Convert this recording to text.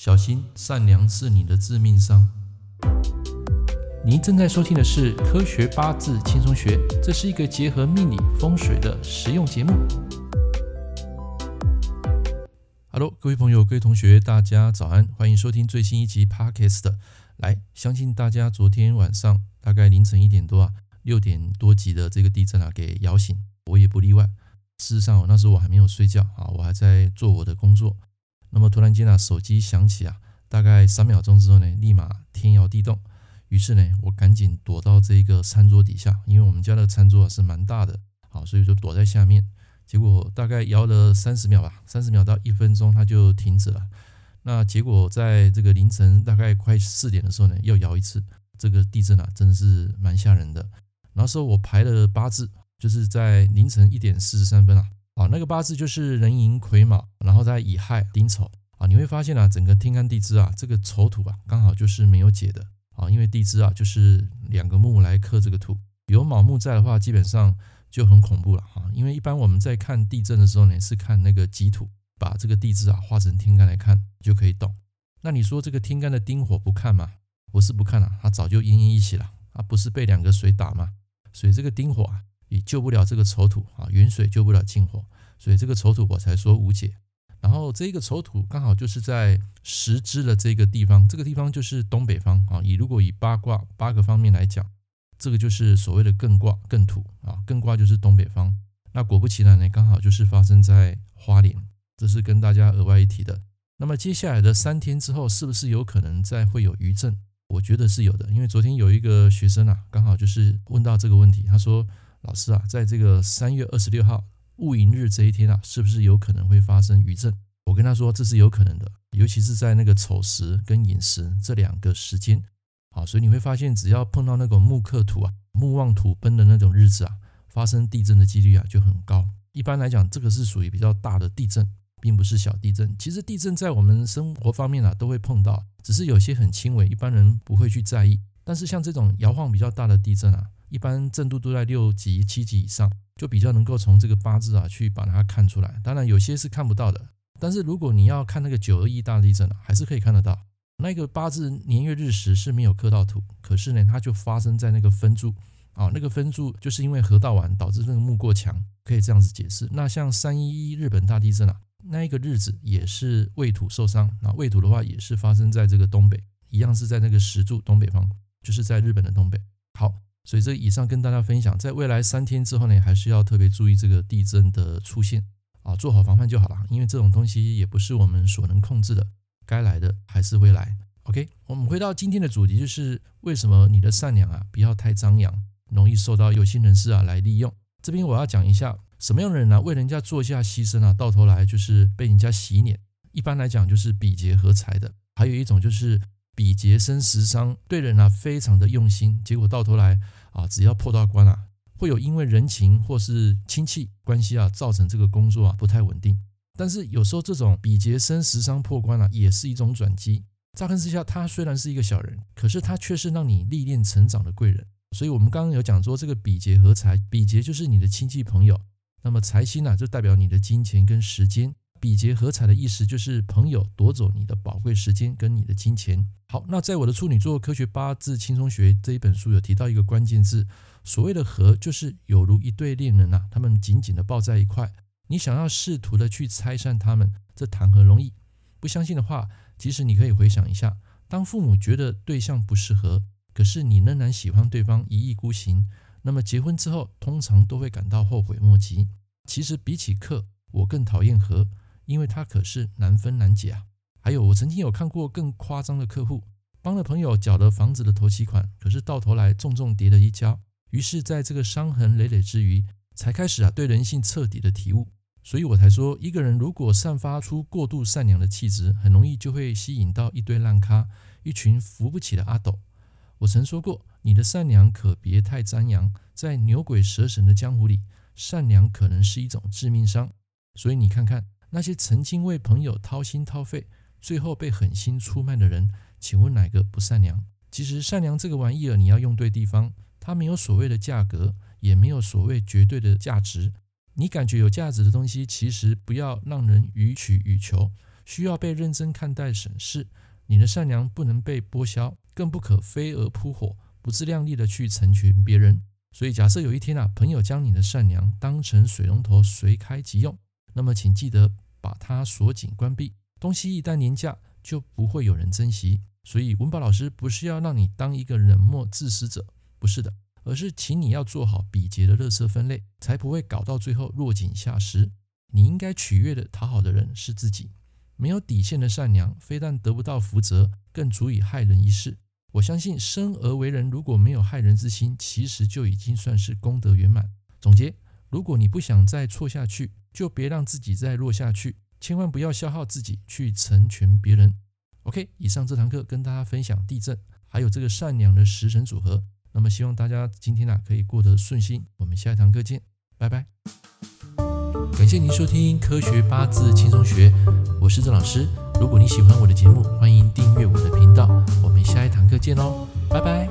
小心，善良是你的致命伤。您正在收听的是《科学八字轻松学》，这是一个结合命理风水的实用节目。Hello，各位朋友、各位同学，大家早安，欢迎收听最新一集 Podcast。来，相信大家昨天晚上大概凌晨一点多啊，六点多级的这个地震啊，给摇醒，我也不例外。事实上，那时候我还没有睡觉啊，我还在做我的工作。那么突然间啊，手机响起啊，大概三秒钟之后呢，立马天摇地动。于是呢，我赶紧躲到这个餐桌底下，因为我们家的餐桌啊是蛮大的，好，所以就躲在下面。结果大概摇了三十秒吧，三十秒到一分钟，它就停止了。那结果在这个凌晨大概快四点的时候呢，又摇一次。这个地震啊，真的是蛮吓人的。那时候我排了八字，就是在凌晨一点四十三分啊。啊，那个八字就是壬寅癸卯，然后在乙亥丁丑啊，你会发现啊，整个天干地支啊，这个丑土啊，刚好就是没有解的啊，因为地支啊就是两个木来克这个土，有卯木在的话，基本上就很恐怖了啊，因为一般我们在看地震的时候呢，是看那个己土，把这个地支啊化成天干来看就可以懂。那你说这个天干的丁火不看吗？我是不看了啊，它早就奄奄一息了啊，不是被两个水打吗？所以这个丁火啊。也救不了这个丑土啊，云水救不了近火，所以这个丑土我才说无解。然后这个丑土刚好就是在时支的这个地方，这个地方就是东北方啊。以如果以八卦八个方面来讲，这个就是所谓的艮卦艮土啊，艮卦就是东北方。那果不其然呢，刚好就是发生在花莲，这是跟大家额外一提的。那么接下来的三天之后，是不是有可能再会有余震？我觉得是有的，因为昨天有一个学生啊，刚好就是问到这个问题，他说。老师啊，在这个三月二十六号戊寅日这一天啊，是不是有可能会发生余震？我跟他说，这是有可能的，尤其是在那个丑时跟寅时这两个时间。好，所以你会发现，只要碰到那种木克土啊、木旺土崩的那种日子啊，发生地震的几率啊就很高。一般来讲，这个是属于比较大的地震，并不是小地震。其实地震在我们生活方面啊都会碰到，只是有些很轻微，一般人不会去在意。但是像这种摇晃比较大的地震啊，一般震度都在六级、七级以上，就比较能够从这个八字啊去把它看出来。当然有些是看不到的，但是如果你要看那个九二一大地震啊，还是可以看得到。那个八字年月日时是没有克到土，可是呢，它就发生在那个分柱啊，那个分柱就是因为合到完导致那个木过强，可以这样子解释。那像三一一日本大地震啊，那一个日子也是未土受伤啊，未土的话也是发生在这个东北，一样是在那个石柱东北方，就是在日本的东北。好。所以这以上跟大家分享，在未来三天之后呢，还是要特别注意这个地震的出现啊，做好防范就好了。因为这种东西也不是我们所能控制的，该来的还是会来。OK，我们回到今天的主题，就是为什么你的善良啊不要太张扬，容易受到有心人士啊来利用。这边我要讲一下，什么样的人呢、啊，为人家做下牺牲啊，到头来就是被人家洗脸。一般来讲就是比劫合财的，还有一种就是。比劫生食伤，对人啊非常的用心，结果到头来啊，只要破到关啊，会有因为人情或是亲戚关系啊，造成这个工作啊不太稳定。但是有时候这种比劫生食伤破关啊，也是一种转机。乍看之下，他虽然是一个小人，可是他却是让你历练成长的贵人。所以我们刚刚有讲说，这个比劫合财，比劫就是你的亲戚朋友，那么财星呢，就代表你的金钱跟时间。比劫合财的意思就是朋友夺走你的宝贵时间跟你的金钱。好，那在我的处女座科学八字轻松学这一本书有提到一个关键字，所谓的合就是有如一对恋人呐、啊，他们紧紧的抱在一块，你想要试图的去拆散他们，这谈何容易？不相信的话，其实你可以回想一下，当父母觉得对象不适合，可是你仍然喜欢对方一意孤行，那么结婚之后通常都会感到后悔莫及。其实比起克，我更讨厌合。因为他可是难分难解啊！还有，我曾经有看过更夸张的客户，帮了朋友缴了房子的头期款，可是到头来重重叠了一跤。于是，在这个伤痕累累之余，才开始啊对人性彻底的体悟。所以我才说，一个人如果散发出过度善良的气质，很容易就会吸引到一堆烂咖，一群扶不起的阿斗。我曾说过，你的善良可别太张扬，在牛鬼蛇神的江湖里，善良可能是一种致命伤。所以你看看。那些曾经为朋友掏心掏肺，最后被狠心出卖的人，请问哪个不善良？其实善良这个玩意儿，你要用对地方，它没有所谓的价格，也没有所谓绝对的价值。你感觉有价值的东西，其实不要让人予取予求，需要被认真看待审视。你的善良不能被剥削，更不可飞蛾扑火，不自量力的去成全别人。所以，假设有一天啊，朋友将你的善良当成水龙头随开即用，那么请记得把它锁紧关闭。东西一旦廉价，就不会有人珍惜。所以，文宝老师不是要让你当一个冷漠自私者，不是的，而是请你要做好比劫的垃圾分类，才不会搞到最后落井下石。你应该取悦的、讨好的人是自己。没有底线的善良，非但得不到福泽，更足以害人一世。我相信生而为人，如果没有害人之心，其实就已经算是功德圆满。总结：如果你不想再错下去，就别让自己再落下去。千万不要消耗自己去成全别人。OK，以上这堂课跟大家分享地震，还有这个善良的食神组合。那么希望大家今天啊可以过得顺心。我们下一堂课见，拜拜。感谢您收听科学八字轻松学，我是郑老师。如果你喜欢我的节目，欢迎订阅我的频道。我们下一堂课见喽，拜拜。